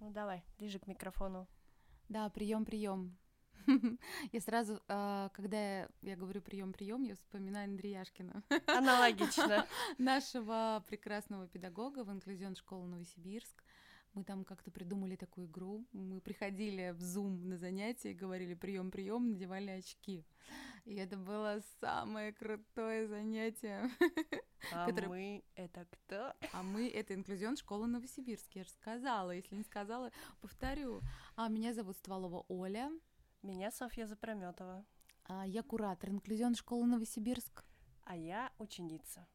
Ну давай, ближе к микрофону. Да, прием, прием. Я сразу, а, когда я говорю прием, прием, я вспоминаю Андреяшкина. Аналогично. Нашего прекрасного педагога в инклюзион школы Новосибирск. Мы там как-то придумали такую игру. Мы приходили в Zoom на занятия, говорили прием, прием, надевали очки. И это было самое крутое занятие. А Который- мы это кто? А мы это инклюзион школы Новосибирск. Я же сказала. Если не сказала, повторю. А меня зовут Стволова Оля. Меня Софья Запрометова, А я куратор инклюзион школы Новосибирск. а я ученица.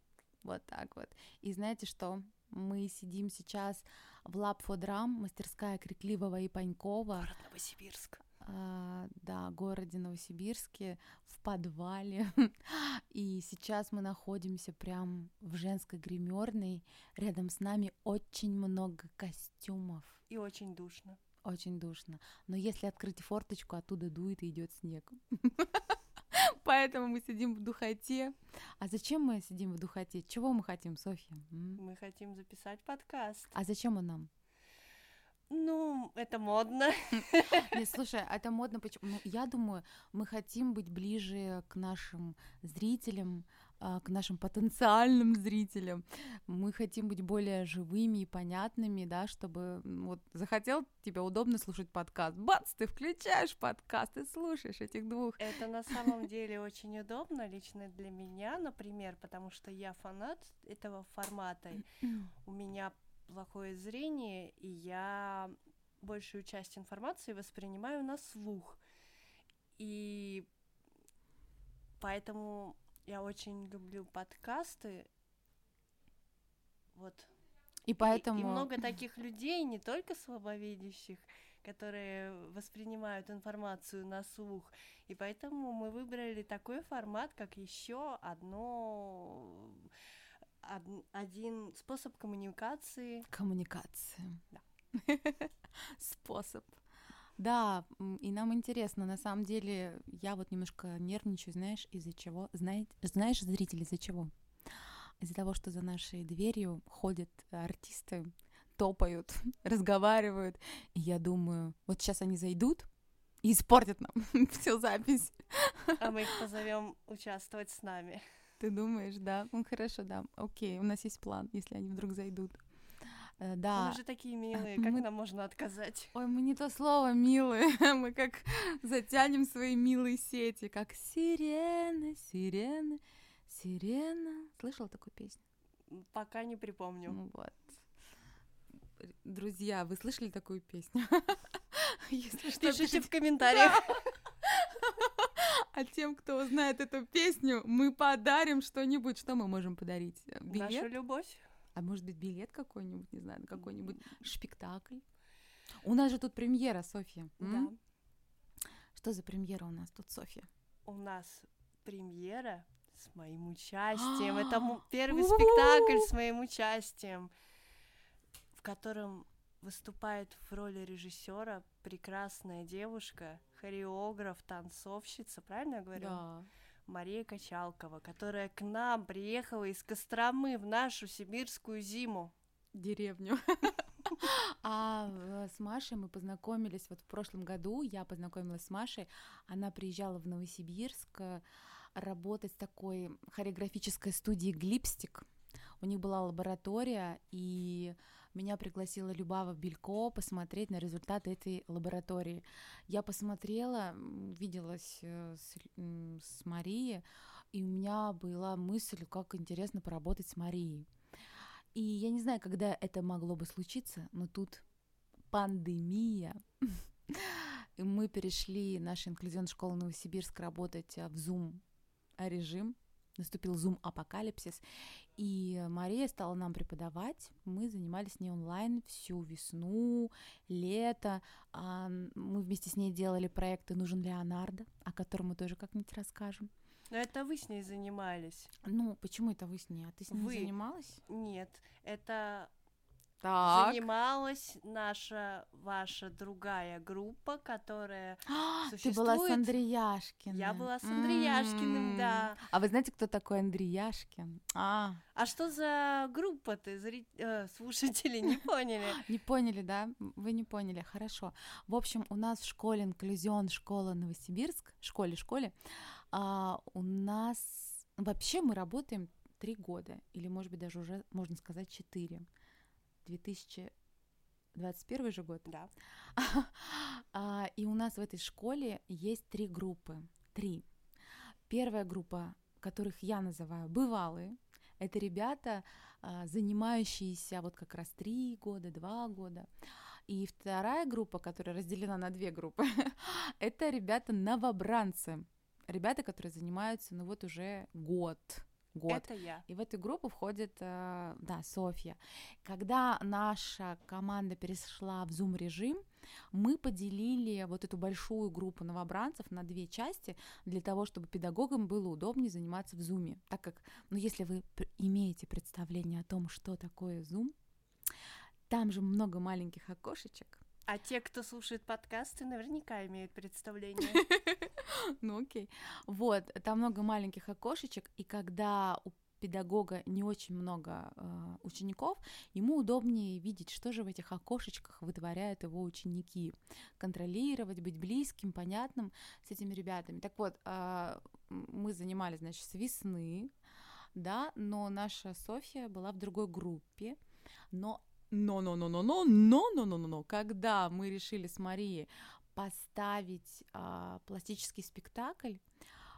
Вот так вот. И знаете что? Мы сидим сейчас в Lab for Drum, мастерская Крикливого и Панькова, Город Новосибирск. а, да, городе Новосибирске, в подвале. И сейчас мы находимся прям в женской гримерной. Рядом с нами очень много костюмов. И очень душно. Очень душно. Но если открыть форточку, оттуда дует и идет снег. Поэтому мы сидим в духоте. А зачем мы сидим в духоте? Чего мы хотим, Софья? м? Мы хотим записать подкаст. А зачем он нам? Ну, это модно. Нет, слушай, а это модно. Почему? Ну, я думаю, мы хотим быть ближе к нашим зрителям, к нашим потенциальным зрителям. Мы хотим быть более живыми и понятными, да, чтобы вот захотел тебе удобно слушать подкаст. Бац, ты включаешь подкаст и слушаешь этих двух. Это на самом деле очень удобно, лично для меня, например, потому что я фанат этого формата. У меня плохое зрение, и я большую часть информации воспринимаю на слух. И поэтому я очень люблю подкасты. Вот. И И- поэтому... И, много таких людей, не только слабовидящих, которые воспринимают информацию на слух. И поэтому мы выбрали такой формат, как еще одно од- один способ коммуникации. Коммуникация. Да. Способ. Да, и нам интересно, на самом деле, я вот немножко нервничаю, знаешь, из-за чего? Знаете, знаешь, зрители, из-за чего? Из-за того, что за нашей дверью ходят артисты, топают, разговаривают, и я думаю, вот сейчас они зайдут и испортят нам всю запись. А мы их позовем участвовать с нами. Ты думаешь, да? Ну хорошо, да. Окей, у нас есть план, если они вдруг зайдут. Э, Да. Мы же такие милые, как мы- нам можно отказать? Ой, мы не то слово, милые. Мы как затянем свои милые сети, как сирены, сирены, сирена. Слышала такую песню? Пока не припомню. Ну вот. Друзья, вы слышали такую песню? Если что, Пишите в комментариях. А тем, кто узнает эту песню, мы подарим что-нибудь. Что мы можем подарить? Э, Нашу Билет? любовь. А может быть, билет какой-нибудь, не знаю, на какой-нибудь спектакль? У нас же тут премьера, Софья. м? Да. Что за премьера у нас тут, Софья? У нас премьера с моим участием. Это первый спектакль с моим участием, в котором выступает в роли режиссера прекрасная девушка, хореограф, танцовщица, правильно я говорю? Да. Мария Качалкова, которая к нам приехала из Костромы в нашу сибирскую зиму. Деревню. А э, с Машей мы познакомились вот в прошлом году. Я познакомилась с Машей. Она приезжала в Новосибирск э, работать в такой хореографической студии Глипстик. У них была лаборатория, и меня пригласила Любава Белько посмотреть на результаты этой лаборатории. Я посмотрела, виделась э, с, с Марией, и у меня была мысль, как интересно поработать с Марией. И я не знаю, когда это могло бы случиться, но тут пандемия. И мы перешли, наша инклюзион школа Новосибирск, работать а, в Zoom режим. Наступил Zoom апокалипсис. И Мария стала нам преподавать. Мы занимались с ней онлайн всю весну, лето. А, Мы вместе с ней делали проекты «Нужен Леонардо», о котором мы тоже как-нибудь расскажем. Но это вы с ней занимались. Ну, почему это вы с ней? А ты с ней Вы. занималась? Нет, это Так. занималась наша ваша другая группа, которая А, Ты была с существует. Андреяшкиным. Я была с Андреяшкиным, М. да. А вы знаете, кто такой Андрей Яшкин? А, А что за группа ты, зри... э, слушатели, не поняли? не поняли, да? Вы не поняли, хорошо. В общем, у нас в школе инклюзион школа Новосибирск, школе-школе, а, у нас вообще мы работаем три года, или, может быть, даже уже, можно сказать, четыре. 2021 же год. Да. А, И у нас в этой школе есть три группы. Три. Первая группа, которых я называю бывалые, это ребята, а, занимающиеся вот как раз три года, два года. И вторая группа, которая разделена на две группы, это ребята новобранцы. Ребята, которые занимаются, ну вот уже год. Год. Это я. И в эту группу входит, э, да, Софья. Когда наша команда перешла в Zoom-режим, мы поделили вот эту большую группу новобранцев на две части для того, чтобы педагогам было удобнее заниматься в Zoom. Так как, ну, если вы имеете представление о том, что такое Zoom, там же много маленьких окошечек, А те, кто слушает подкасты, наверняка имеют представление. Ну окей. Вот, там много маленьких окошечек, и когда у педагога не очень много э, учеников, ему удобнее видеть, что же в этих окошечках вытворяют его ученики, контролировать, быть близким, понятным с этими ребятами. Так вот, м, мы занимались, значит, с весны, да, но наша Софья была в другой группе, но но, но, но, но, но, но, но, но, но, но, когда мы решили с Марией поставить а, пластический спектакль,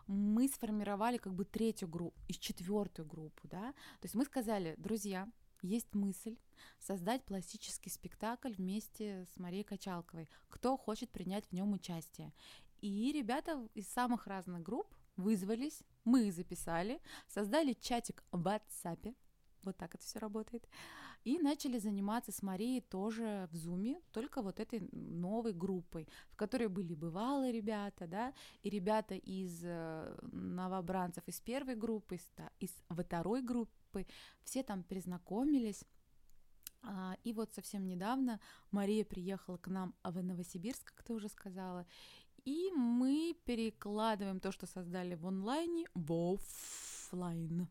мы сформировали как бы третью группу и четвертую группу, да. То есть мы сказали, друзья, есть мысль создать пластический спектакль вместе с Марией Качалковой. Кто хочет принять в нем участие? И ребята из самых разных групп вызвались, мы записали, создали чатик в WhatsApp, вот так это все работает. И начали заниматься с Марией тоже в Зуме, только вот этой новой группой, в которой были бывалые ребята, да, и ребята из э, новобранцев из первой группы, из, второй группы, все там перезнакомились. А, И вот совсем недавно Мария приехала к нам в Новосибирск, как ты уже сказала, и мы перекладываем то, что создали в онлайне, в оффлайн.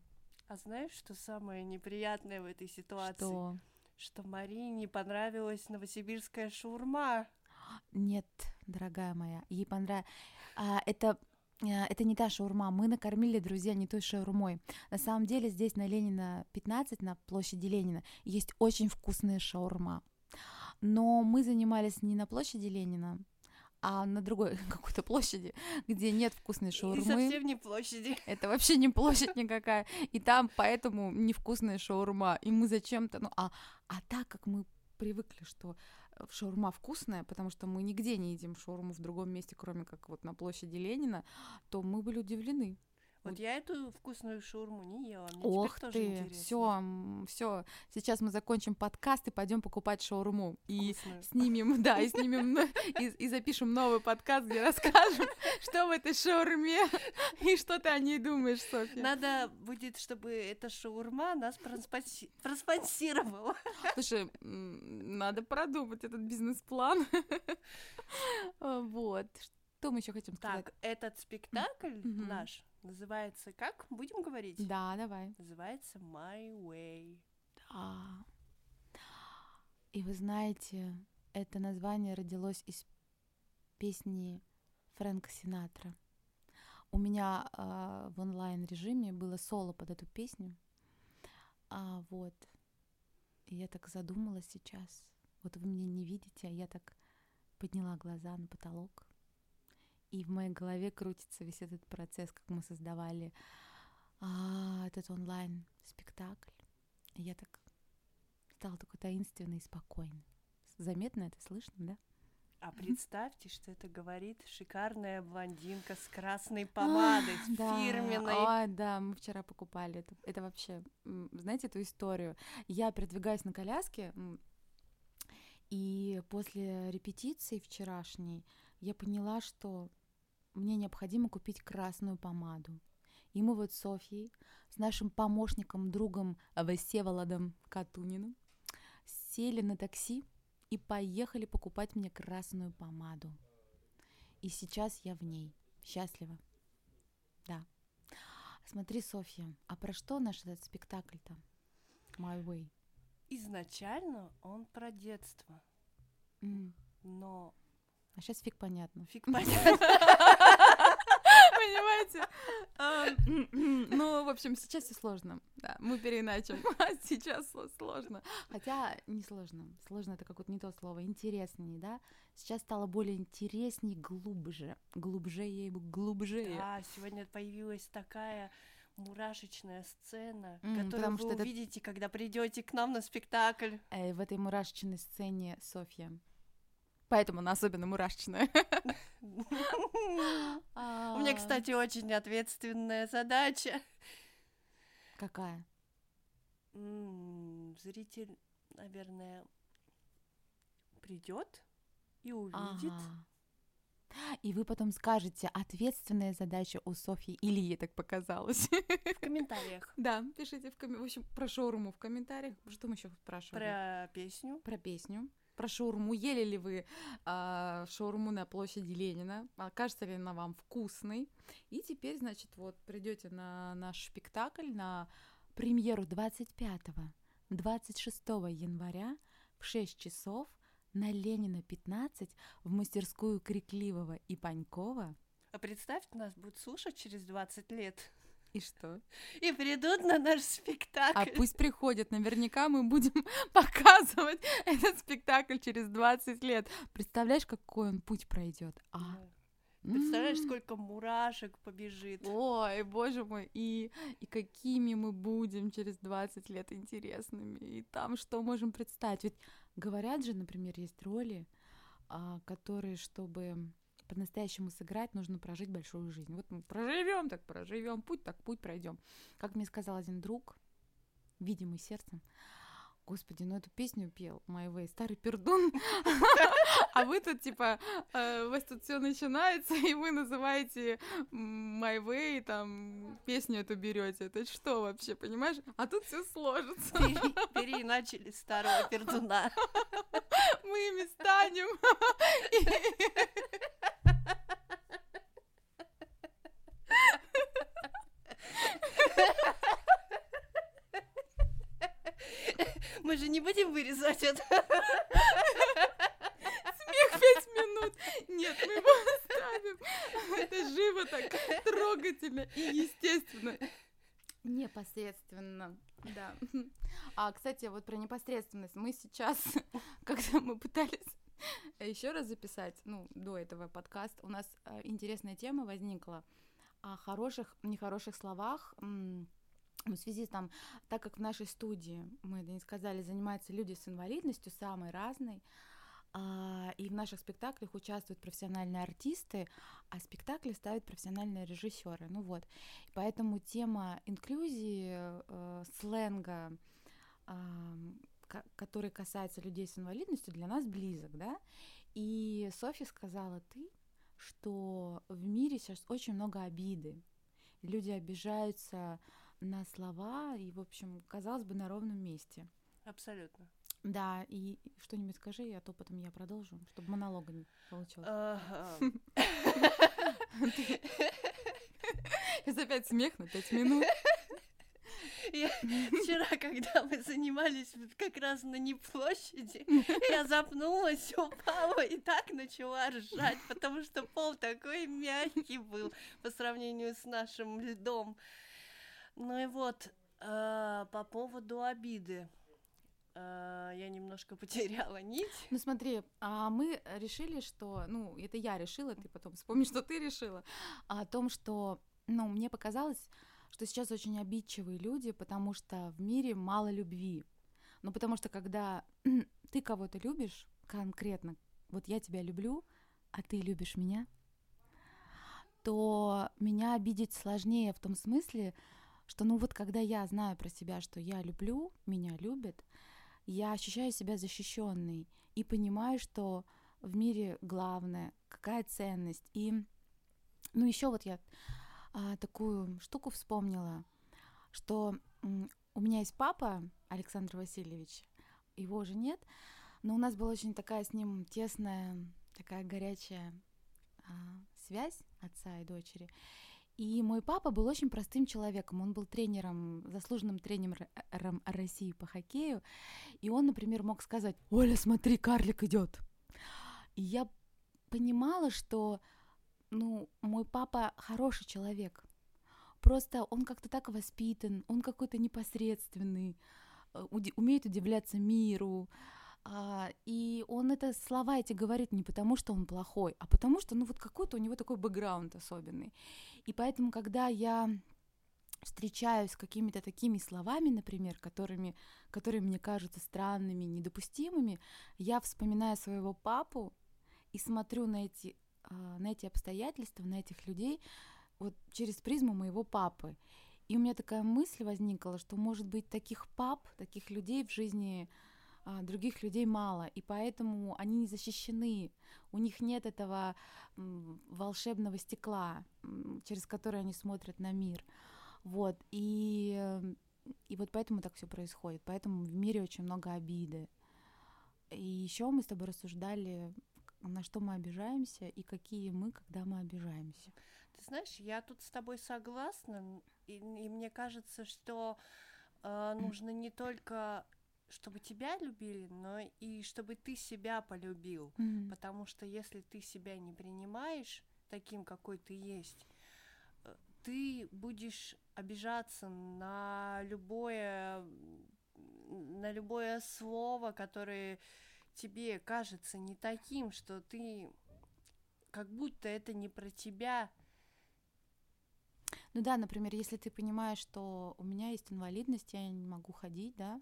А знаешь, что самое неприятное в этой ситуации? Что? Что Марии не понравилась новосибирская шаурма. Нет, дорогая моя, ей понравилось. это, э, это не та шаурма. Мы накормили, друзья, не той шаурмой. На самом деле здесь на Ленина 15, на площади Ленина, есть очень вкусная шаурма. Но мы занимались не на площади Ленина, а на другой какой-то площади, где нет вкусной И шаурмы. совсем не площади. Это вообще не площадь никакая. И там поэтому невкусная шаурма. И мы зачем-то... Ну, а, а так как мы привыкли, что э, шаурма вкусная, потому что мы нигде не едим шаурму в другом месте, кроме как вот на площади Ленина, то мы были удивлены. Вот я эту вкусную шаурму не ела. Мне Ох теперь тоже ты, интересно. все, все. Сейчас мы закончим подкаст и пойдем покупать шаурму. И Вкусную. снимем, да, и снимем и, и запишем новый подкаст, где расскажем, что в этой шаурме и что ты о ней думаешь, Софья. Надо будет, чтобы эта шаурма нас проспонси- проспонсировала. Слушай, надо продумать этот бизнес-план. Вот. Что мы еще хотим сказать? Так, этот спектакль наш называется как? Будем говорить? Да, давай. Называется My Way. Да. И вы знаете, это название родилось из песни Фрэнка Синатра. У меня а, в онлайн-режиме было соло под эту песню. А, вот. И я так задумалась сейчас. Вот вы меня не видите, а я так подняла глаза на потолок. И в моей голове крутится весь этот процесс, как мы создавали а, этот онлайн-спектакль. И я так стала такой таинственной и спокойной. Заметно это слышно, да? А представьте, что это говорит шикарная блондинка с красной помадой, с Да. фирменной. Ой, да, мы вчера покупали. Это, это вообще, знаете эту историю? Я передвигаюсь на коляске, и после репетиции вчерашней я поняла, что мне необходимо купить красную помаду. И мы вот с Софьей, с нашим помощником, другом Всеволодом Катуниным, сели на такси и поехали покупать мне красную помаду. И сейчас я в ней. Счастлива. Да. Смотри, Софья, а про что наш этот спектакль-то? My Way. Изначально он про детство, М. но А сейчас фиг понятно. фиг понятно. Понимаете? Ну, в общем, сейчас все сложно. Да, мы переиначим. А сейчас сло- сложно. Хотя не сложно. Сложно это какое-то не то слово. Интереснее, да? Сейчас стало более интересней, глубже. Глубже ей глубже. Да, сегодня появилась такая мурашечная сцена, М, которую потому вы что это- увидите, когда придете к нам на спектакль. Э, В этой мурашечной сцене Софья. Поэтому она особенно мурашечная. У меня, кстати, очень ответственная задача. Какая? Зритель, наверное, придет и увидит. И вы потом скажете, ответственная задача у Софьи или ей так показалось. В комментариях Да, пишите в комментариях. В общем, про шаурму в комментариях. Что мы еще спрашивали? про песню. Про песню. Про шаурму. Ели ли вы а, шаурму на площади Ленина? Окажется ли она вам вкусной? И теперь, значит, вот придете на наш спектакль на премьеру 25-26 января в 6 часов на Ленина 15 в мастерскую Крикливого и Панькова. А представьте, нас будут слушать через 20 лет И что? и придут на наш А спектакль. пусть приходят. Наверняка мы будем показывать этот спектакль через 20 лет. Представляешь, какой он путь пройдет? А. Представляешь, сколько мурашек побежит. Ой, боже мой, и, и какими мы будем через 20 лет интересными, и там что можем представить. Ведь говорят же, например, есть роли, а, которые, чтобы по-настоящему сыграть, нужно прожить большую жизнь. Вот мы проживем, так проживем, путь так путь пройдем. Как мне сказал один друг, видимый сердцем, Господи, ну эту песню пел My Way, старый пердун. А вы тут, типа, э, у вас тут все начинается, и вы называете My Way, там, песню эту берете. Это что вообще, понимаешь? А тут все сложится. Пере- Переиначили старого пердуна. Мы ими станем. Мы же не будем вырезать это. Смех пять минут. Нет, мы его оставим. Это живо так, трогательно и естественно. Непосредственно, да. А, кстати, вот про непосредственность. Мы сейчас, когда мы пытались еще раз записать, ну, до этого подкаст, у нас э, интересная тема возникла о хороших, нехороших словах, в связи с там, так как в нашей студии, мы не сказали, занимаются люди с инвалидностью самой разной, а, и в наших спектаклях участвуют профессиональные артисты, а спектакли ставят профессиональные режиссеры. Ну вот, поэтому тема инклюзии, э, сленга, ка- который касается людей с инвалидностью, для нас близок, да. И Софья сказала ты, что в мире сейчас очень много обиды. Люди обижаются на слова и, в общем, казалось бы, на ровном месте. Абсолютно. Да, и что-нибудь скажи, а то потом я продолжу, чтобы монолога не получилось. Сейчас опять смех на пять минут. Я вчера, когда мы занимались как раз на неплощади, я запнулась, упала и так начала ржать, потому что пол такой мягкий был по сравнению с нашим льдом. Ну и вот, э, по поводу обиды. Э, Я немножко потеряла нить. Ну смотри, а мы решили, что, ну, это я решила, ты потом вспомни, что ты решила, о том, что, ну, мне показалось, что сейчас очень обидчивые люди, потому что в мире мало любви. Ну, потому что когда ты кого-то любишь, конкретно, вот я тебя люблю, а ты любишь меня, то меня обидеть сложнее в том смысле, что, ну, вот когда я знаю про себя, что я люблю, меня любят, я ощущаю себя защищенной и понимаю, что в мире главное, какая ценность. И, ну, еще вот я а, такую штуку вспомнила, что у меня есть папа, Александр Васильевич, его уже нет, но у нас была очень такая с ним тесная, такая горячая а, связь отца и дочери. И мой папа был очень простым человеком. Он был тренером, заслуженным тренером России по хоккею. И он, например, мог сказать, Оля, смотри, карлик идет. И я понимала, что ну, мой папа хороший человек. Просто он как-то так воспитан, он какой-то непосредственный, э, умеет удивляться миру, и он это слова эти говорит не потому, что он плохой, а потому что, ну, вот какой-то у него такой бэкграунд особенный. И поэтому, когда я встречаюсь с какими-то такими словами, например, которыми, которые мне кажутся странными, недопустимыми, я вспоминаю своего папу и смотрю на эти, а, на эти обстоятельства, на этих людей вот через призму моего папы. И у меня такая мысль возникла, что, может быть, таких пап, таких людей в жизни а, других людей мало, и поэтому они не защищены. У них нет этого волшебного стекла, через которое они смотрят на мир. Вот, и, и вот поэтому так все происходит. Поэтому в мире очень много обиды. И еще мы с тобой рассуждали, на что мы обижаемся и какие мы, когда мы обижаемся. Ты знаешь, я тут с тобой согласна, и, и мне кажется, что э, нужно не только чтобы тебя любили, но и чтобы ты себя полюбил. Mm-hmm. Потому что если ты себя не принимаешь таким, какой ты есть, э, ты будешь обижаться на любое на любое слово, которое тебе кажется не таким, что ты как будто это не про тебя. Ну да, например, если ты понимаешь, что у меня есть инвалидность, я не могу ходить, да,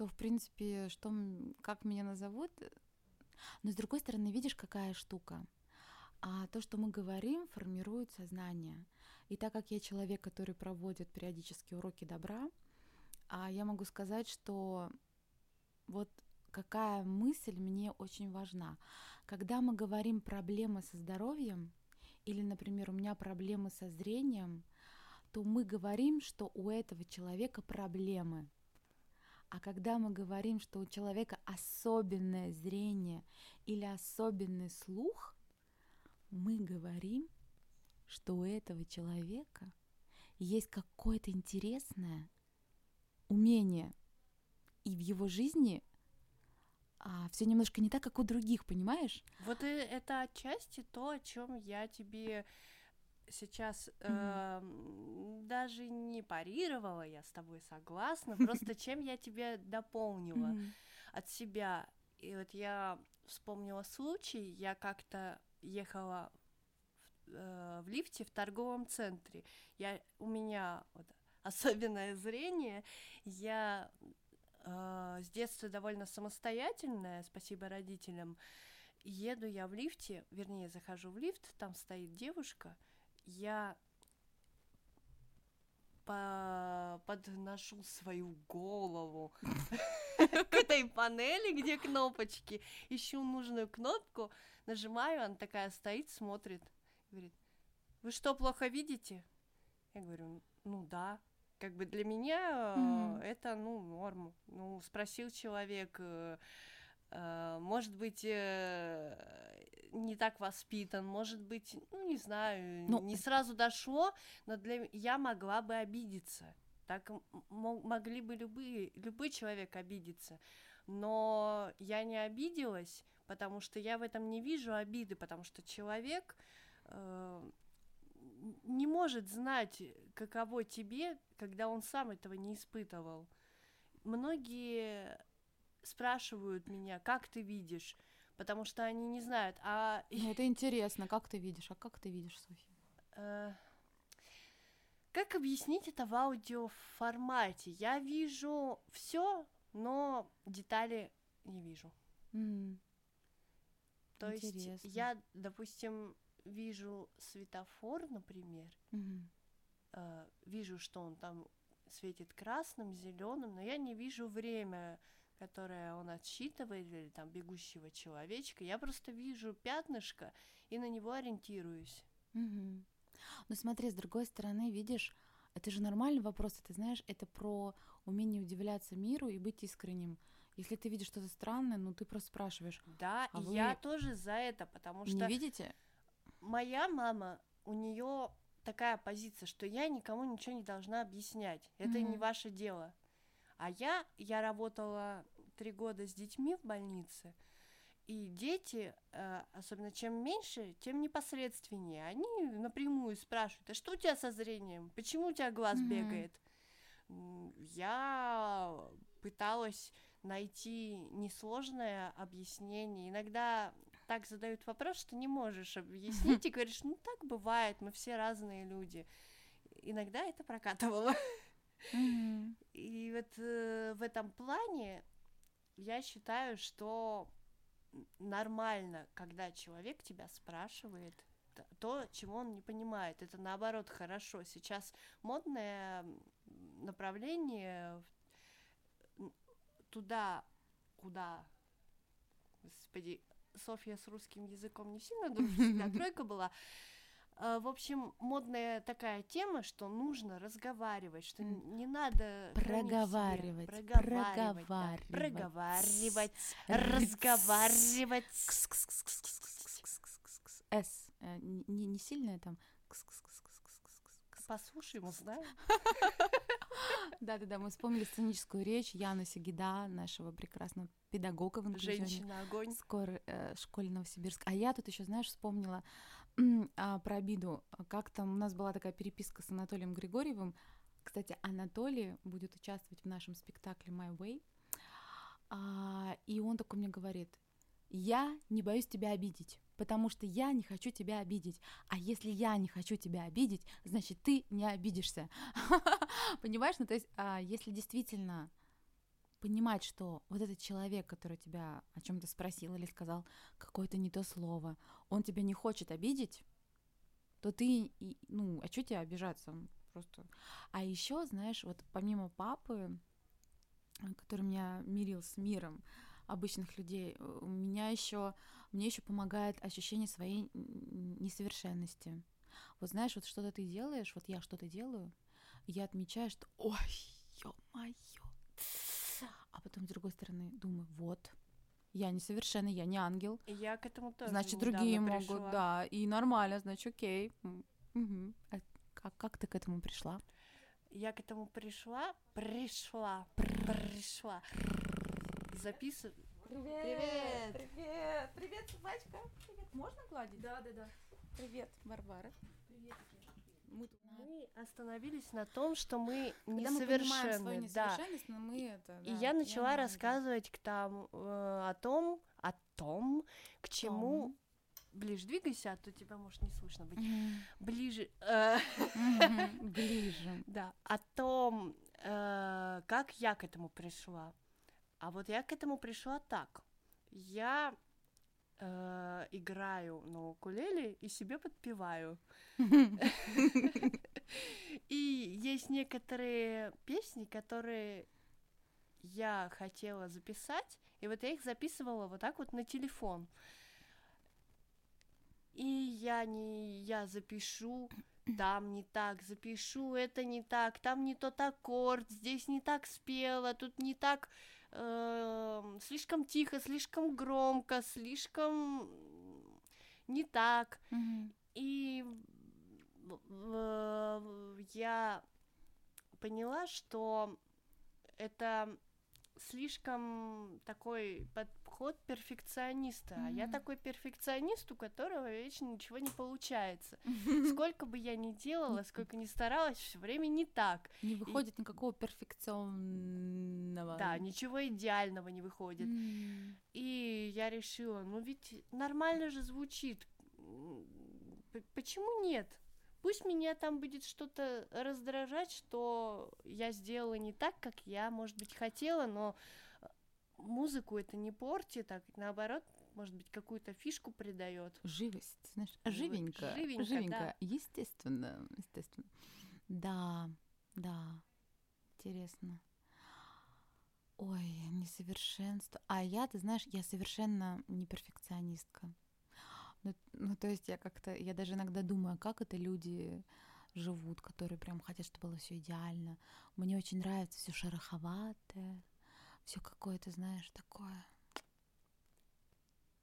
то, в принципе, что, как меня назовут. Но, с другой стороны, видишь, какая штука. А то, что мы говорим, формирует сознание. И так как я человек, который проводит периодически уроки добра, а я могу сказать, что вот какая мысль мне очень важна. Когда мы говорим проблемы со здоровьем, или, например, у меня проблемы со зрением, то мы говорим, что у этого человека проблемы – а когда мы говорим, что у человека особенное зрение или особенный слух, мы говорим, что у этого человека есть какое-то интересное умение, и в его жизни а, все немножко не так, как у других, понимаешь? Вот это отчасти то, о чем я тебе сейчас э, даже не парировала, я с тобой согласна, просто чем я тебе дополнила от себя. И вот я вспомнила случай, я как-то ехала в, э, в лифте в торговом центре. Я, у меня вот, особенное зрение, я э, с детства довольно самостоятельная, спасибо родителям. Еду я в лифте, вернее, захожу в лифт, там стоит девушка — я по подношу свою голову к этой панели, где кнопочки, ищу нужную кнопку, нажимаю, она такая стоит, смотрит, говорит, вы что, плохо видите? Я говорю, ну да. Как бы для меня mm-hmm. это, ну, норм. Ну, спросил человек, э, э, может быть, э, не так воспитан, может быть, ну, не знаю, ну, не сразу дошло, но для я могла бы обидеться. Так могли бы любые, любой человек обидеться. Но я не обиделась, потому что я в этом не вижу обиды, потому что человек э, не может знать, каково тебе, когда он сам этого не испытывал. Многие спрашивают меня, как ты видишь, потому что они не знают. А... Ну, это интересно, как ты видишь, а как ты видишь, Софья? Э, как объяснить это в аудиоформате? Я вижу все, но детали не вижу. Mm. То Интересно. есть я, допустим, вижу светофор, например, mm-hmm. э, вижу, что он там светит красным, зеленым, но я не вижу время которое он отсчитывает, или там бегущего человечка, я просто вижу пятнышко и на него ориентируюсь. Угу. Ну смотри, с другой стороны, видишь, это же нормальный вопрос, ты знаешь, это про умение удивляться миру и быть искренним. Если ты видишь что-то странное, ну ты просто спрашиваешь. Да, А и вы я тоже за это, потому Не что видите? моя мама, у нее такая позиция, что я никому ничего не должна объяснять. Это не Мгм. ваше дело. А я, я работала три года с детьми в больнице, и дети, э, особенно чем меньше, тем непосредственнее. Они напрямую спрашивают, а что у тебя со зрением? Почему у тебя глаз Мгм. бегает? Я пыталась найти несложное объяснение. Иногда так задают вопрос, что не можешь объяснить, и говоришь, ну так бывает, мы все разные люди. Иногда это прокатывало. И вот э, в этом плане я считаю, что нормально, когда человек тебя спрашивает то, чего он не понимает. Это наоборот хорошо. Сейчас модное направление туда, куда, господи, Софья с русским языком не сильно дружит, всегда тройка была. Э, В общем, модная такая тема, что нужно разговаривать, что не надо. Проговаривать, проговаривать, да, проговаривать. проговаривать, разговаривать. С. э, Не, не сильное там. Послушаем, узнаем. Да-да-да, мы вспомнили сценическую речь Яны Сигида, нашего прекрасного педагога в инклюзионе. Женщина огонь. Скоро э, школе Новосибирск. А я тут еще, знаешь, вспомнила а, про обиду. Как там у нас была такая переписка с Анатолием Григорьевым. Кстати, Анатолий будет участвовать в нашем спектакле My Way. А, и он такой мне говорит, я не боюсь тебя обидеть, потому что я не хочу тебя обидеть. А если я не хочу тебя обидеть, значит, ты не обидишься. Понимаешь? Ну, то есть, а, если действительно понимать, что вот этот человек, который тебя о чем-то спросил или сказал какое-то не то слово, он тебя не хочет обидеть, то ты, ну, а что тебе обижаться? Просто. А еще, знаешь, вот помимо папы, который меня мирил с миром обычных людей, у меня еще, мне еще помогает ощущение своей несовершенности. Вот знаешь, вот что-то ты делаешь, вот я что-то делаю, я отмечаю, что, ой, ё-моё, а потом, с другой стороны, думаю, вот, я несовершенный, я не ангел, И я к этому тоже значит, другие могут, пришла. да, и нормально, значит, окей. Мгм. А как, как ты к этому пришла? Я к этому пришла, пришла, пришла. Записываю. Привет! Привет! Привет, собачка! Привет! Можно гладить? Да, да, да. Привет, Варвара. Мы Мы остановились на том, что мы Когда несовершенны, да. но мы это, И да, я начала ангел. рассказывать к там, э, о том, о том, к чему... Ближе двигайся, а то тебя, может, не слышно быть. Ближе... э, Мгм. Ближе. Да, о том, э, как я к этому пришла. А вот я к этому пришла так. Я э, играю на укулеле и себе подпеваю. И есть некоторые песни, которые я хотела записать, и вот я их записывала вот так вот на телефон. И я не, я запишу, там не так, запишу, это не так, там не тот аккорд, здесь не так спела, тут не так, эм, слишком тихо, слишком громко, слишком не так. Мгм. И в- я поняла, что это слишком такой подход перфекциониста. А я такой перфекционист, у которого вечно ничего не получается. Сколько бы я ни делала, сколько ни старалась, все время не так. Не выходит никакого перфекционного. Да, ничего идеального не выходит. И я решила, ну ведь нормально же звучит. Почему нет? Пусть меня там будет что-то раздражать, что я сделала не так, как я, может быть, хотела, но э, музыку это не портит, а наоборот, может быть, какую-то фишку придает. Живость, знаешь, живенько, живенько, живенько, да. естественно, естественно. Да, да, интересно. Ой, несовершенство. А я, ты знаешь, я совершенно не перфекционистка. Ну, ну, то есть я как-то, я даже иногда думаю, а как это люди живут, которые прям хотят, чтобы было все идеально. Мне очень нравится все шероховатое, все какое-то, знаешь, такое.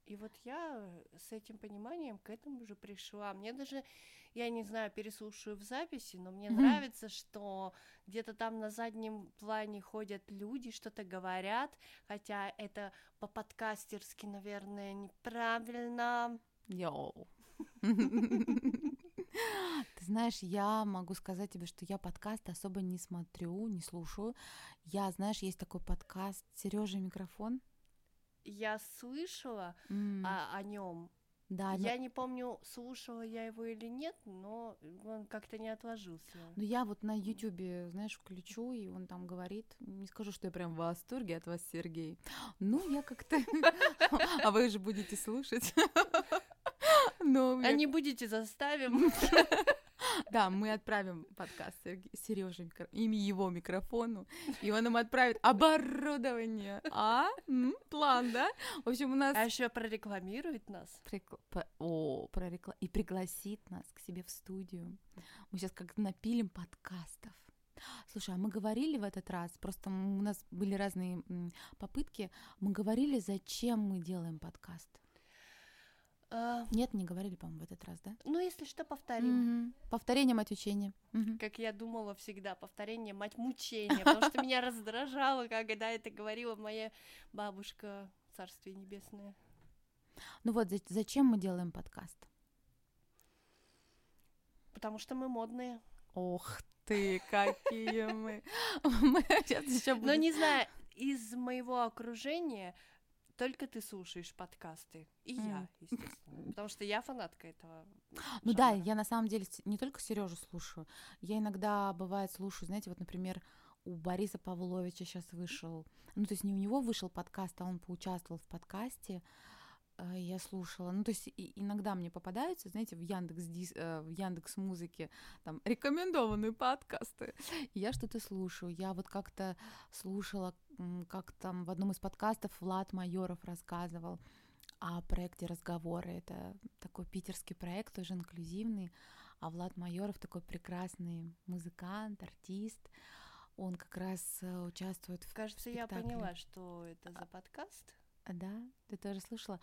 И вот я с этим пониманием к этому уже пришла. Мне даже, я не знаю, переслушаю в записи, но мне Мгм. нравится, что где-то там на заднем плане ходят люди, что-то говорят, хотя это по-подкастерски, наверное, неправильно. Йоу. Ты знаешь, я могу сказать тебе, что я подкасты особо не смотрю, не слушаю. Я, знаешь, есть такой подкаст Сережа микрофон. Я слышала М, о, о нем. Да, но- Я не помню, слушала я его или нет, но он как-то не отложился. но я вот на Ютубе, знаешь, включу, и он там говорит. Не скажу, что я прям в восторге от вас, Сергей. Ну, я как-то... А вы же будете слушать. Но А не будете заставим. Да, мы отправим подкаст Сереже, имя его микрофону, и он нам отправит оборудование. А? М, План, да? В общем, у нас... А еще прорекламирует нас. О, прорекла- И пригласит нас к себе в студию. Мы сейчас как напилим подкастов. Слушай, а мы говорили в этот раз, просто у нас были разные попытки, мы говорили, зачем мы делаем подкаст. А, Нет, не говорили, по-моему, в этот раз, да? ну, если что, повторим. Мгм. Повторение, мать учения. Мгм. Как я думала всегда, повторение мать мучения, потому что меня раздражало, когда это говорила моя бабушка, царствие небесное. Ну вот, за- зачем мы делаем подкаст? Потому что мы модные. Ох ты, какие мы. Мы сейчас еще Но будем... не знаю, из моего окружения только ты слушаешь подкасты. И я, М. естественно. Потому что я фанатка этого. Ну да, жанра. я на самом деле не только Сережу слушаю, я иногда, бывает, слушаю, знаете, вот, например, у Бориса Павловича сейчас вышел, ну, то есть не у него вышел подкаст, а он поучаствовал в подкасте, э, я слушала. Ну, то есть иногда мне попадаются, знаете, в Яндекс, Дис, э, в Яндекс Музыке там рекомендованные подкасты. И я что-то слушаю. Я вот как-то слушала, как там в одном из подкастов Влад Майоров рассказывал о проекте «Разговоры». Это такой питерский проект, тоже инклюзивный. А Влад Майоров такой прекрасный музыкант, артист. Он как раз э, участвует в Кажется, я спектакле. поняла, что это за подкаст. А, Да, ты тоже слышала?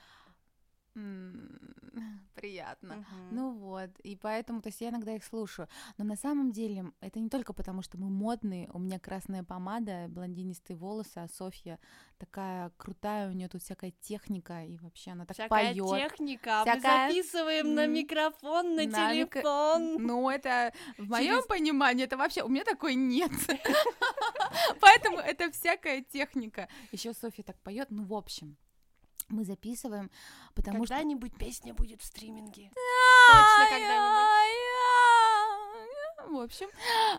Приятно. Мгм. Ну вот, и поэтому, то есть я иногда их слушаю. Но на самом деле это не только потому, что мы модные, у меня красная помада, блондинистые волосы, а Софья такая крутая, у нее тут всякая техника, и вообще она так Всякая поет. техника, а Всякая- мы записываем на микрофон, на, на телефон. Ну, это в моем Через- понимании, это вообще у меня такой нет. Поэтому это всякая техника. Еще Софья так поет. Ну, в общем, мы записываем, потому что Когда-нибудь песня будет в стриминге. Точно когда-нибудь. В общем,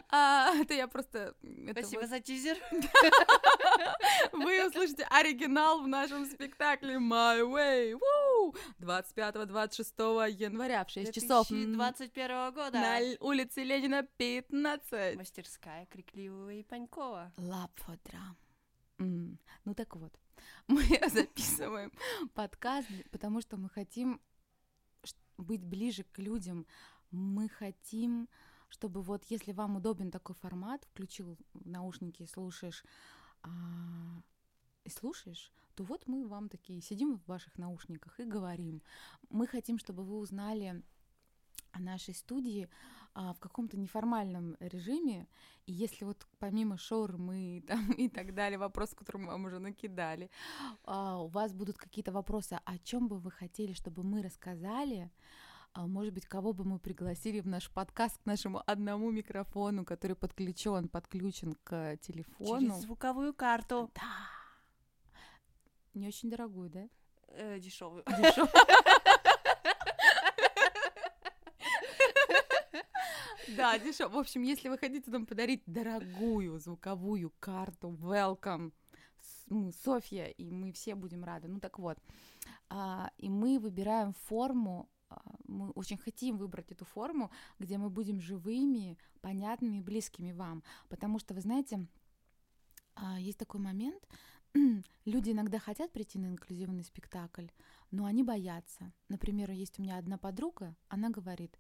а, это я просто... это Спасибо вот за тизер. Вы услышите оригинал в нашем спектакле My Way. Ву! 25-26 января в 6 часов м, 2021 года. на улице Ленина 15. Мастерская Крикливого и Панькова. М, Ну так вот, мы записываем подкаст, потому что мы хотим быть ближе к людям. Мы хотим, чтобы вот если вам удобен такой формат, включил наушники и слушаешь, а, и слушаешь, то вот мы вам такие сидим в ваших наушниках и говорим. Мы хотим, чтобы вы узнали о нашей студии а, в каком-то неформальном режиме, и если вот помимо шаурмы там, и так далее, вопрос, который мы вам уже накидали, а, у вас будут какие-то вопросы, о чем бы вы хотели, чтобы мы рассказали, а, может быть, кого бы мы пригласили в наш подкаст к нашему одному микрофону, который подключен, подключен к телефону. Через звуковую карту. Да. Не очень дорогую, да? дешевую. Дешёвую. Да, дешево. В общем, если вы хотите нам подарить дорогую звуковую карту, welcome, Софья, и мы все будем рады. Ну так вот, А, и мы выбираем форму, а, мы очень хотим выбрать эту форму, где мы будем живыми, понятными близкими вам. Потому что, вы знаете, а, есть такой момент, люди иногда хотят прийти на инклюзивный спектакль, но они боятся. Например, есть у меня одна подруга, она говорит,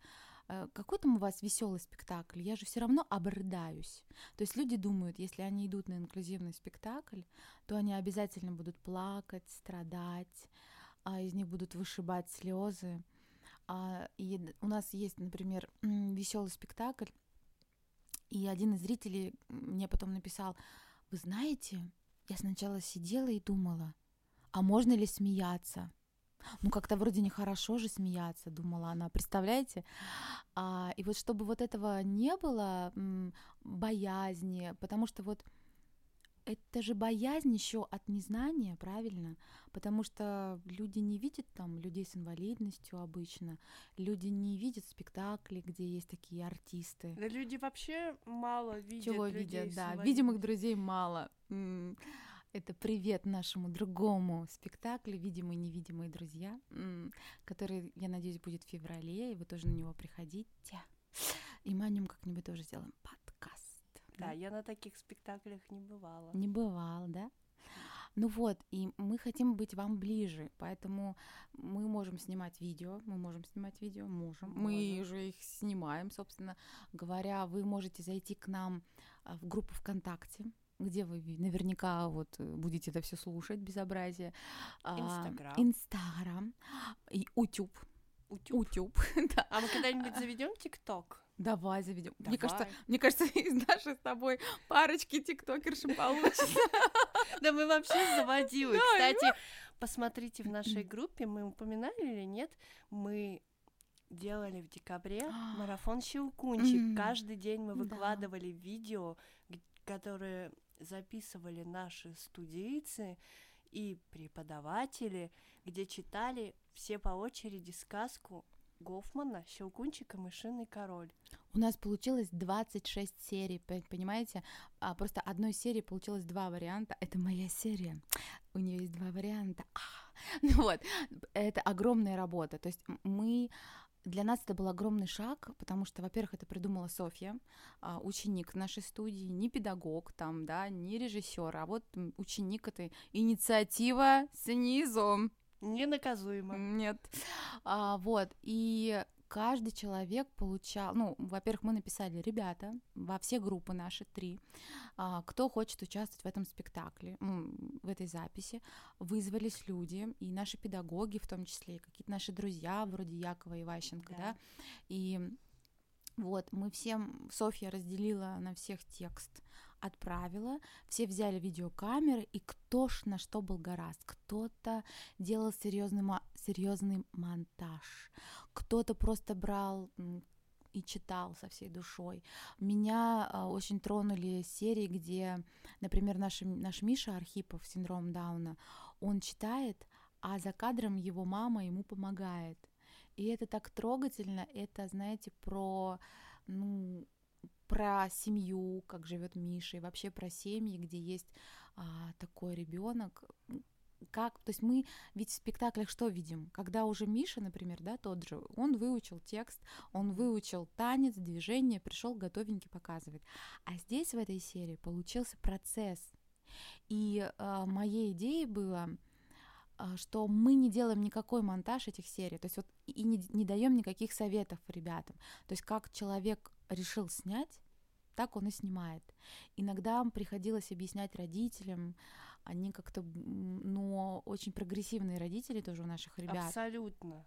какой там у вас веселый спектакль, я же все равно обрыдаюсь. То есть люди думают, если они идут на инклюзивный спектакль, то они обязательно будут плакать, страдать, а из них будут вышибать слезы. А, и у нас есть, например, веселый спектакль, и один из зрителей мне потом написал, вы знаете, я сначала сидела и думала, а можно ли смеяться? Ну, как-то вроде нехорошо же смеяться, думала она, представляете? А, и вот чтобы вот этого не было, боязни, потому что вот это же боязнь еще от незнания, правильно? Потому что люди не видят там людей с инвалидностью обычно, люди не видят спектакли, где есть такие артисты. Да люди вообще мало видят. Чего видят, да. Видимых друзей мало. Это привет нашему другому спектаклю «Видимые и невидимые друзья», который, я надеюсь, будет в феврале, и вы тоже на него приходите. И мы о нем как-нибудь тоже сделаем подкаст. Да, да, я на таких спектаклях не бывала. Не бывал, да? Ну вот, и мы хотим быть вам ближе, поэтому мы можем снимать видео, мы можем снимать видео, можем, можем. мы же их снимаем, собственно говоря, вы можете зайти к нам а, в группу ВКонтакте, где вы наверняка вот э, будете это все слушать, безобразие. А, Инстаграм. Инстаграм. И Утюб. Утюб. Утюб. да. А мы когда-нибудь заведем ТикТок? Давай заведем. Мне кажется, мне кажется, из нашей с тобой парочки тиктокерши получится. Да мы вообще заводилы. Кстати, посмотрите в нашей группе, мы упоминали или нет, мы делали в декабре марафон Щелкунчик. Каждый день мы выкладывали видео, которые записывали наши студийцы и преподаватели, где читали все по очереди сказку Гофмана «Щелкунчик и мышиный король». У нас получилось 26 серий, понимаете? А просто одной серии получилось два варианта. Это моя серия. У нее есть два варианта. А, ну вот, это огромная работа. То есть мы для нас это был огромный шаг, потому что, во-первых, это придумала Софья, а, ученик нашей студии, не педагог там, да, не режиссер, а вот ученик этой инициатива снизу. Ненаказуемо. Нет. А, вот, и каждый человек получал, ну, во-первых, мы написали, ребята, во все группы наши, три, а, кто хочет участвовать в этом спектакле, в этой записи, вызвались люди, и наши педагоги в том числе, и какие-то наши друзья, вроде Якова Иващенко, да, да. И вот, мы всем, Софья разделила на всех текст, отправила, все взяли видеокамеры, и кто ж на что был гораст. Кто-то делал серьезный, серьезный монтаж, кто-то просто брал и читал со всей душой. Меня а, очень тронули серии, где, например, наш, наш Миша Архипов, синдром Дауна, он читает, а за кадром его мама ему помогает. И это так трогательно, это, знаете, про, ну, про семью, как живет Миша, и вообще про семьи, где есть а, такой ребенок. Как, то есть мы ведь в спектаклях что видим? Когда уже Миша, например, да, тот же, он выучил текст, он выучил танец, движение, пришел готовенький показывать. А здесь в этой серии получился процесс. И а, моей идеей было а, что мы не делаем никакой монтаж этих серий, то есть вот и не, не даем никаких советов ребятам. То есть как человек решил снять, так он и снимает. Иногда приходилось объяснять родителям, они как-то, ну, очень прогрессивные родители тоже у наших ребят. Абсолютно.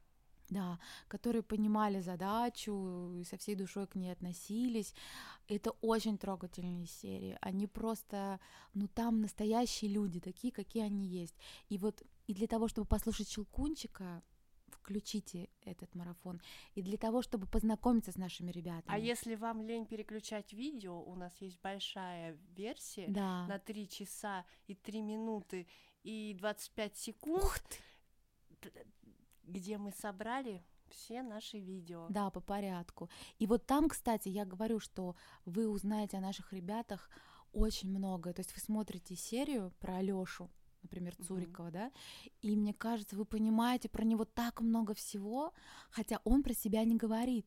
Да, которые понимали задачу и со всей душой к ней относились. Это очень трогательные серии. Они просто, ну там настоящие люди, такие, какие они есть. И вот и для того, чтобы послушать Щелкунчика, включите этот марафон. И для того, чтобы познакомиться с нашими ребятами. А если вам лень переключать видео, у нас есть большая версия да. на 3 часа и 3 минуты и 25 секунд, Ух ты. где мы собрали все наши видео. Да, по порядку. И вот там, кстати, я говорю, что вы узнаете о наших ребятах очень много. То есть вы смотрите серию про Алёшу, например, Цурикова, mm-hmm. да, и мне кажется, вы понимаете про него так много всего, хотя он про себя не говорит,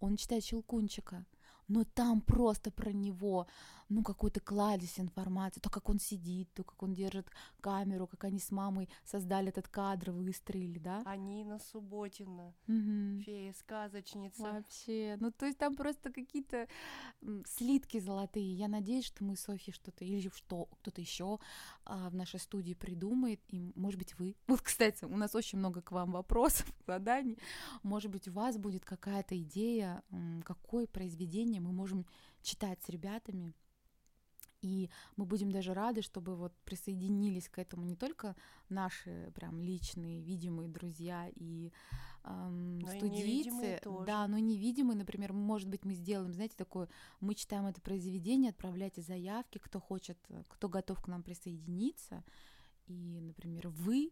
он читает Щелкунчика, но там просто про него, ну, какой-то кладезь информации, то, как он сидит, то, как он держит камеру, как они с мамой создали этот кадр, выстроили, да? Они на Субботина, Мгм. фея, сказочница. Вообще, ну то есть там просто какие-то слитки золотые. Я надеюсь, что мы с Софьей что-то или что кто-то еще в нашей студии придумает, и может быть вы. Вот, кстати, у нас очень много к вам вопросов, заданий. Может быть у вас будет какая-то идея, какое произведение мы можем читать с ребятами. И мы будем даже рады, чтобы вот присоединились к этому не только наши прям личные, видимые друзья и эм, Но и студийцы, тоже. да, но невидимые, например, может быть, мы сделаем, знаете, такое, мы читаем это произведение, отправляйте заявки, кто хочет, кто готов к нам присоединиться, и, например, вы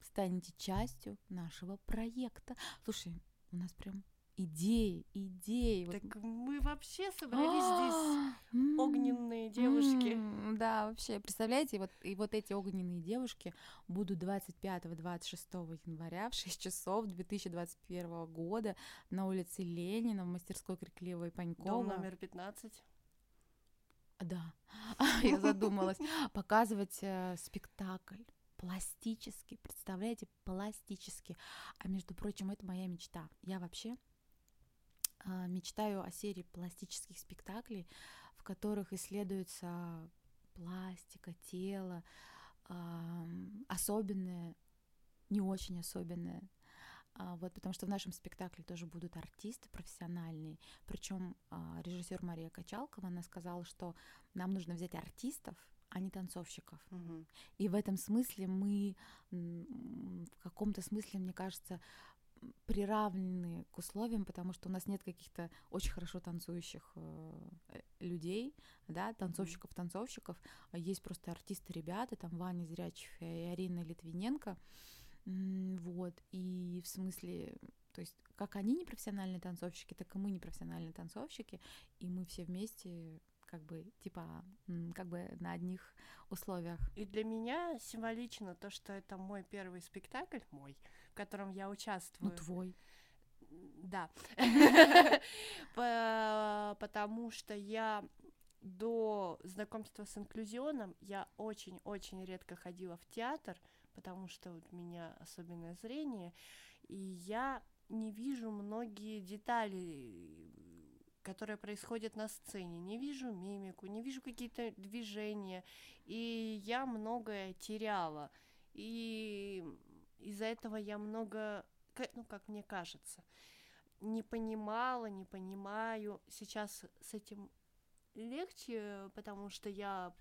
станете частью нашего проекта. Слушай, у нас прям идеи, идеи. вот Так мы вообще собрались здесь М, огненные девушки. Да, вообще, представляете, вот, и вот эти огненные девушки будут 25-26 января в 6 часов 2021 года на улице Ленина в мастерской Крикливой Дом Панькова. номер 15. Да, я задумалась. Показывать э, спектакль пластический, представляете, пластический. А между прочим, это моя мечта. Я вообще а, мечтаю о серии пластических спектаклей, в которых исследуется пластика, тело, особенное, не очень особенное. А, Вот, потому что в нашем спектакле тоже будут артисты профессиональные. Причем режиссер Мария Качалкова, она сказала, что нам нужно взять артистов, а не танцовщиков. Мгм. И в этом смысле мы в каком-то смысле, мне кажется, приравнены к условиям, потому что у нас нет каких-то очень хорошо танцующих э, э, людей, да, танцовщиков, танцовщиков, а есть просто артисты, ребята, там Ваня Зрячев и Арина Литвиненко, вот, и в смысле, то есть как они не профессиональные танцовщики, так и мы не профессиональные танцовщики, и мы все вместе как бы, типа, как бы на одних условиях. И для меня символично то, что это мой первый спектакль, мой, в котором я Ну, участвую. твой. Да. По- Потому что я до знакомства с инклюзионом я очень-очень редко ходила в театр, потому что у меня особенное зрение, и я не вижу многие детали, которые происходят на сцене, не вижу мимику, не вижу какие-то движения, и я многое теряла, и из-за этого я много, ну как мне кажется, не понимала, не понимаю. Сейчас с этим легче, потому что я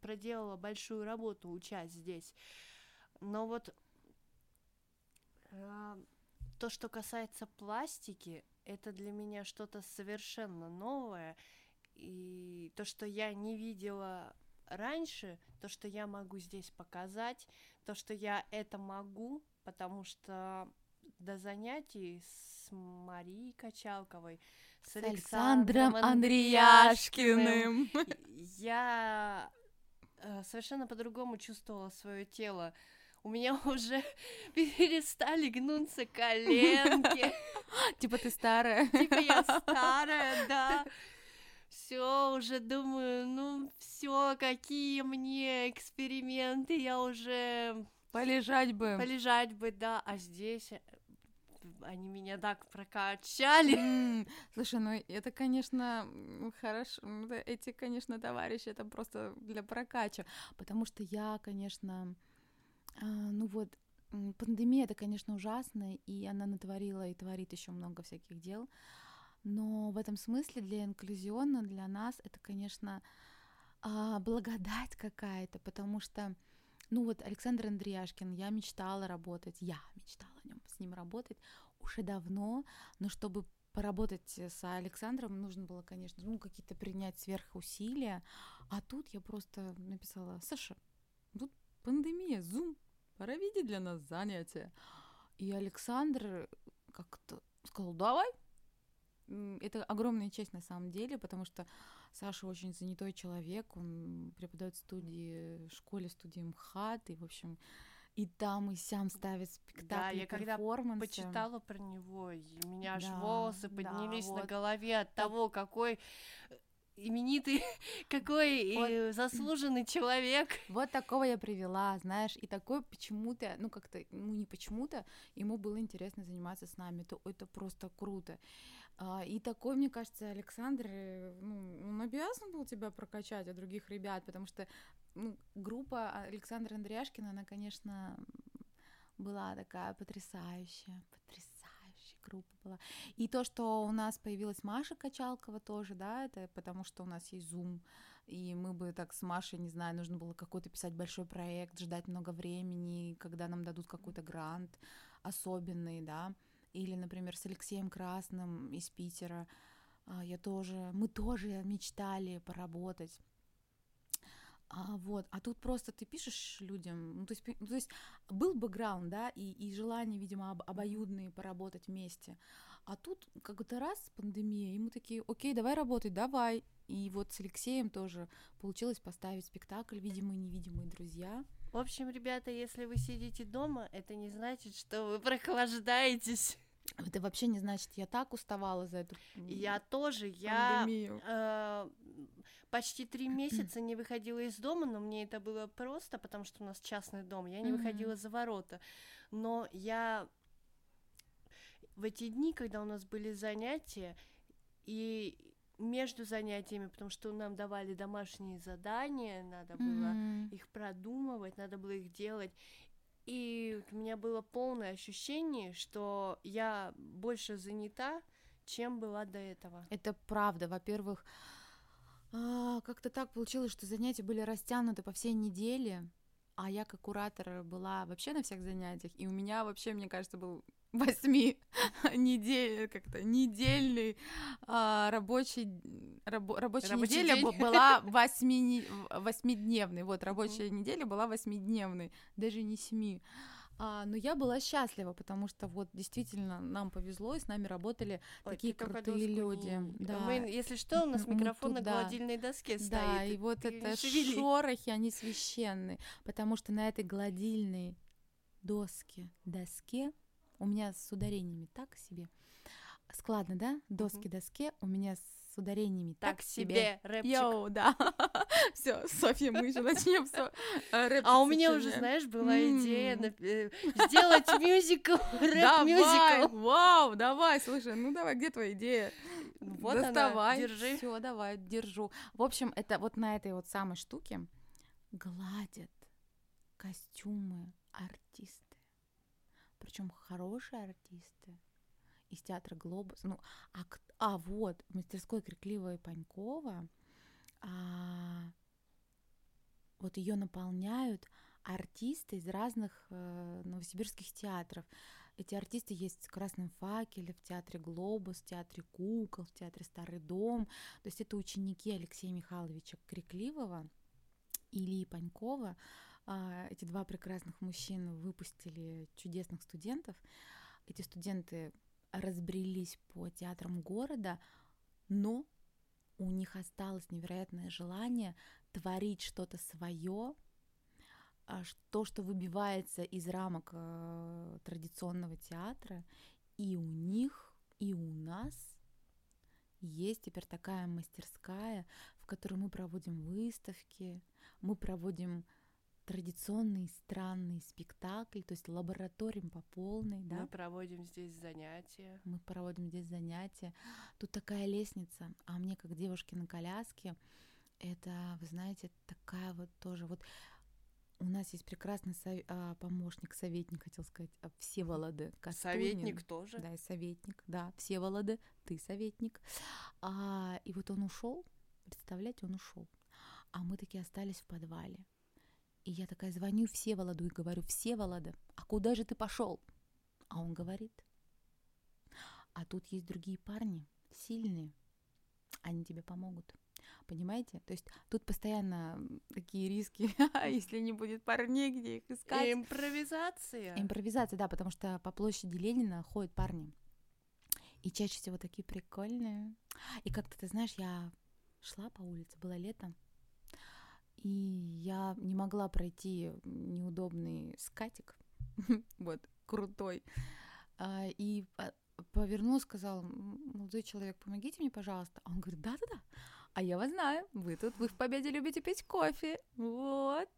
проделала большую работу, учась здесь. Но вот э, то, что касается пластики, это для меня что-то совершенно новое. И то, что я не видела раньше, то, что я могу здесь показать, то, что я это могу, потому что до занятий с Марией Качалковой, с, С Александром Андреяшкиным. я э, совершенно по-другому чувствовала свое тело. У меня уже перестали гнуться коленки. Типа ты старая. Типа я старая, да. Все, уже думаю, ну все, какие мне эксперименты, я уже Полежать бы. полежать бы, да, а здесь э, они меня так прокачали. Слушай, ну это, конечно, хорошо. Эти, конечно, товарищи, это просто для прокача. Потому что я, конечно, а, ну вот, пандемия, это, конечно, ужасно, и она натворила и творит еще много всяких дел. Но в этом смысле для инклюзиона, для нас, это, конечно, а, благодать какая-то, потому что, ну вот Александр Андреяшкин, я мечтала работать, я мечтала с ним работать уже давно, но чтобы поработать с Александром нужно было, конечно, ну, какие-то принять сверхусилия, а тут я просто написала, Саша, тут пандемия, зум, пора видеть для нас занятия. И Александр как-то сказал, давай. Это огромная честь на самом деле, потому что Саша очень занятой человек, он преподает в студии, в школе студии МХАТ, и, в общем, и там, и сям ставит спектакли, Да, я когда. Почитала про него, и у меня аж Да, волосы да, поднялись на вот. голове от того, какой именитый, какой вот. заслуженный человек. Вот такого я привела, знаешь, и такой почему-то, ну как-то, ну не почему-то, ему было интересно заниматься с нами, это, это просто круто. А, и такой, мне кажется, Александр, э, ну, он обязан был тебя прокачать от других ребят, потому что ну, группа Александра Андреашкина, она, конечно, была такая потрясающая, потрясающая группа была. И то, что у нас появилась Маша Качалкова тоже, да, это потому что у нас есть Zoom, и мы бы так с Машей, не знаю, нужно было какой-то писать большой проект, ждать много времени, когда нам дадут какой-то грант особенный, да, или, например, с Алексеем Красным из Питера. А, я тоже, мы тоже мечтали поработать. А, вот, а тут просто ты пишешь людям, ну, то есть, ну, то есть был бэкграунд, да, и, и желание, видимо, об, обоюдные поработать вместе. А тут как-то раз пандемия, и мы такие, окей, давай работать, давай. И вот с Алексеем тоже получилось поставить спектакль «Видимые невидимые друзья». В общем, ребята, если вы сидите дома, это не значит, что вы прохлаждаетесь. Это вообще не значит, я так уставала за эту Я тоже, я э, почти три месяца не выходила из дома, но мне это было просто, потому что у нас частный дом, я не mm-hmm. выходила за ворота. Но я в эти дни, когда у нас были занятия, и между занятиями, потому что нам давали домашние задания, надо было mm-hmm. их продумывать, надо было их делать. И у меня было полное ощущение, что я больше занята, чем была до этого. Это правда. Во-первых, а, как-то так получилось, что занятия были растянуты по всей неделе, а я как куратор была вообще на всех занятиях, и у меня вообще, мне кажется, был восьми недель, как-то недельный а, рабочий рабо, рабочая рабочий неделя день. была восьми, восьмидневной. Вот рабочая mm-hmm. неделя была восьмидневной, даже не семи. А, но я была счастлива, потому что вот действительно нам повезло, и с нами работали Ой, такие крутые люди. Не... Да. Мы, если что, у нас микрофон на гладильной доске стоит. Да, и вот это шевели. шорохи, они священные, потому что на этой гладильной доске, доске у меня с ударениями так себе. Складно, да? Доски-доске у меня с ударениями так, так себе. себе рэпчик. Йоу, да. Все, Софья, мы же начнем все. А у меня уже, знаешь, была идея э, сделать мюзикл, рэп-мюзикл. Вау, давай, слушай, ну давай, где твоя идея? Вот Доставай. она, держи. Все, давай, держу. В общем, это вот на этой вот самой штуке гладят костюмы артист причем хорошие артисты из театра Глобус. Ну, а, а вот, в мастерской Крикливая и Панькова, а, вот ее наполняют артисты из разных э, новосибирских театров. Эти артисты есть в Красном факеле, в театре Глобус, в театре Кукол, в театре Старый дом. То есть это ученики Алексея Михайловича Крикливого и Ильи Панькова. А, эти два прекрасных мужчин выпустили чудесных студентов. Эти студенты разбрелись по театрам города, но у них осталось невероятное желание творить что-то свое, а, то, что выбивается из рамок э, традиционного театра, и у них, и у нас есть теперь такая мастерская, в которой мы проводим выставки, мы проводим традиционный странный спектакль, то есть лабораторием по полной, да. Мы проводим здесь занятия. Мы проводим здесь занятия. Тут такая лестница, а мне как девушке на коляске, это, вы знаете, такая вот тоже вот у нас есть прекрасный сов... а, помощник, советник, хотел сказать, а, Всеволоды Костунин. Советник тоже? Да, и советник, да, Всеволоды, ты советник. А, и вот он ушел, представляете, он ушел. А мы таки остались в подвале. И я такая звоню Всеволоду и говорю, Всеволода, а куда же ты пошел? А он говорит, а тут есть другие парни, сильные, они тебе помогут. Понимаете? То есть тут постоянно такие риски, если не будет парней, где их искать. Импровизация. Импровизация, да, потому что по площади Ленина ходят парни. И чаще всего такие прикольные. И как-то, ты знаешь, я шла по улице, было лето, и я не могла пройти неудобный скатик, вот, крутой. А, и повернулась, сказала, молодой человек, помогите мне, пожалуйста. А он говорит, да-да-да. А я вас знаю, вы тут, вы в Победе любите пить кофе. Вот.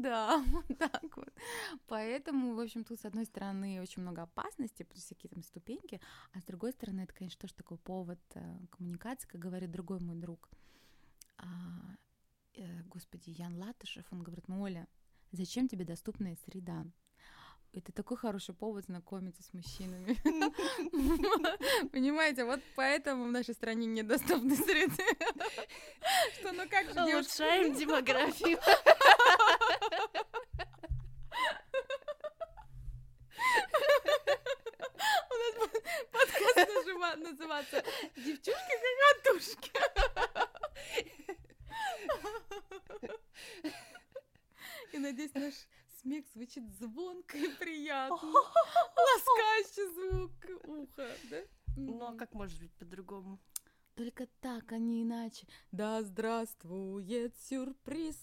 Да, вот так вот. Поэтому, в общем, тут, с одной стороны, очень много опасностей, плюс всякие там ступеньки, а с другой стороны, это, конечно, тоже такой повод э, коммуникации, как говорит другой мой друг. А, э, Господи, Ян Латышев, он говорит, ну, Оля, зачем тебе доступная среда? Это такой хороший повод знакомиться с мужчинами. Понимаете, вот поэтому в нашей стране недоступны среды. Что, ну как же. Улучшаем демографию. У нас подкаст называться «Девчушки-кокотушки». И надеюсь, наш смех звучит звонко и приятно. Ласкающий звук уха, да? Ну, а как может быть по-другому? Только так, а не иначе. Да здравствует сюрприз.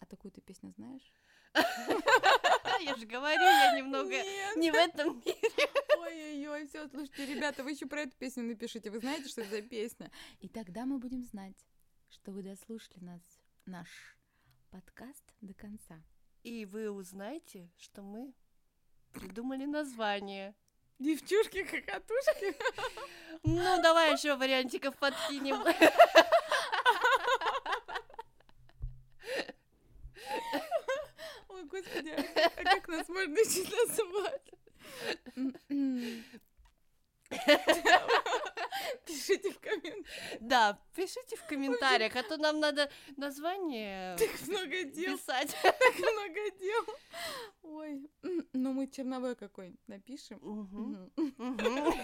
А такую ты песню знаешь? Я же говорю, я немного Нет. не в этом мире. Ой-ой-ой, все, слушайте, ребята, вы еще про эту песню напишите. Вы знаете, что это за песня? И тогда мы будем знать, что вы дослушали нас, наш подкаст до конца. И вы узнаете, что мы придумали название. Девчушки-хохотушки. Ну, давай еще вариантиков подкинем. Ой, господи, а а как нас можно еще называть? Пишите в комментариях. Да, пишите в комментариях, а то нам надо название Так много дел. писать. Так много дел. Ой, ну мы черновой какой напишем.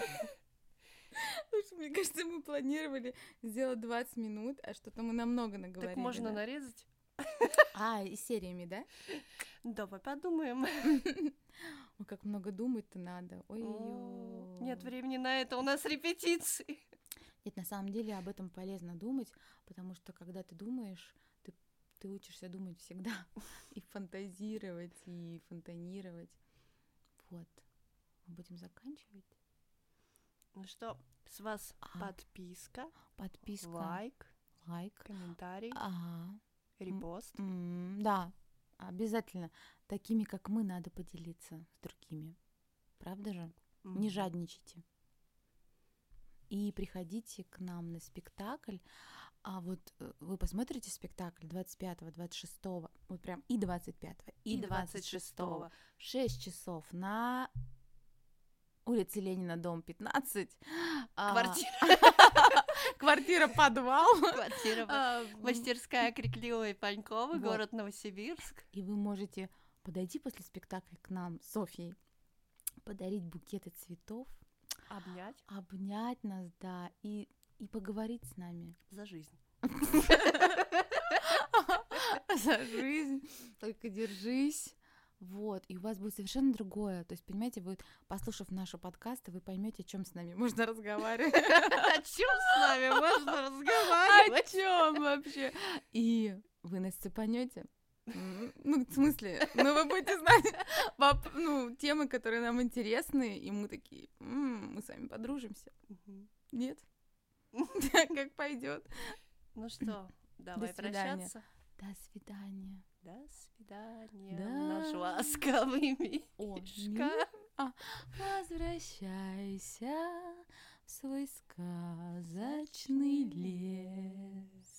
Слушай, мне кажется, мы планировали сделать 20 минут, а что-то мы намного наговорили. Так можно нарезать? А, и сериями, да? Давай подумаем. Ой, как много думать-то надо. О, Ой-ё. Нет времени на это, у нас репетиции. Нет, на самом деле об этом полезно думать, потому что когда ты думаешь, ты, ты учишься думать всегда. И фантазировать, и фонтанировать. Вот. Мы будем заканчивать. Ну что, с вас А. подписка, Подписка, лайк, лайк. комментарий, Ага. репост. М, Да, обязательно. Такими, как мы, надо поделиться с другими. Правда же? Не Мгм. жадничайте. И приходите к нам на спектакль. А вот э, вы посмотрите спектакль 25, 26, вот прям и 25, и, И 26. 26. 6 часов на улице Ленина, дом 15. А, Квартира. Квартира подвал. Квартира. А, Мастерская Крикливой Панькова, Вот. город Новосибирск. И вы можете подойти после спектакля к нам с Софьей, подарить букеты цветов, Обнять обнять нас, да, и, и поговорить с нами. за жизнь. За жизнь. Только держись. Вот, и у вас будет совершенно другое. То есть, понимаете, вы, послушав наши подкасты, вы поймете, о чем с нами можно разговаривать. О чем с нами можно О разговаривать? чем вообще? И вы нас цепанете. Ну, в смысле, ну вы будете знать ну, темы, которые нам интересны, и мы такие, «М, мы с вами подружимся. Нет? Как пойдет. Ну что, давай прощаться. До свидания. До свидания, Да. наш ласковый мишка. А, Возвращайся в свой сказочный лес.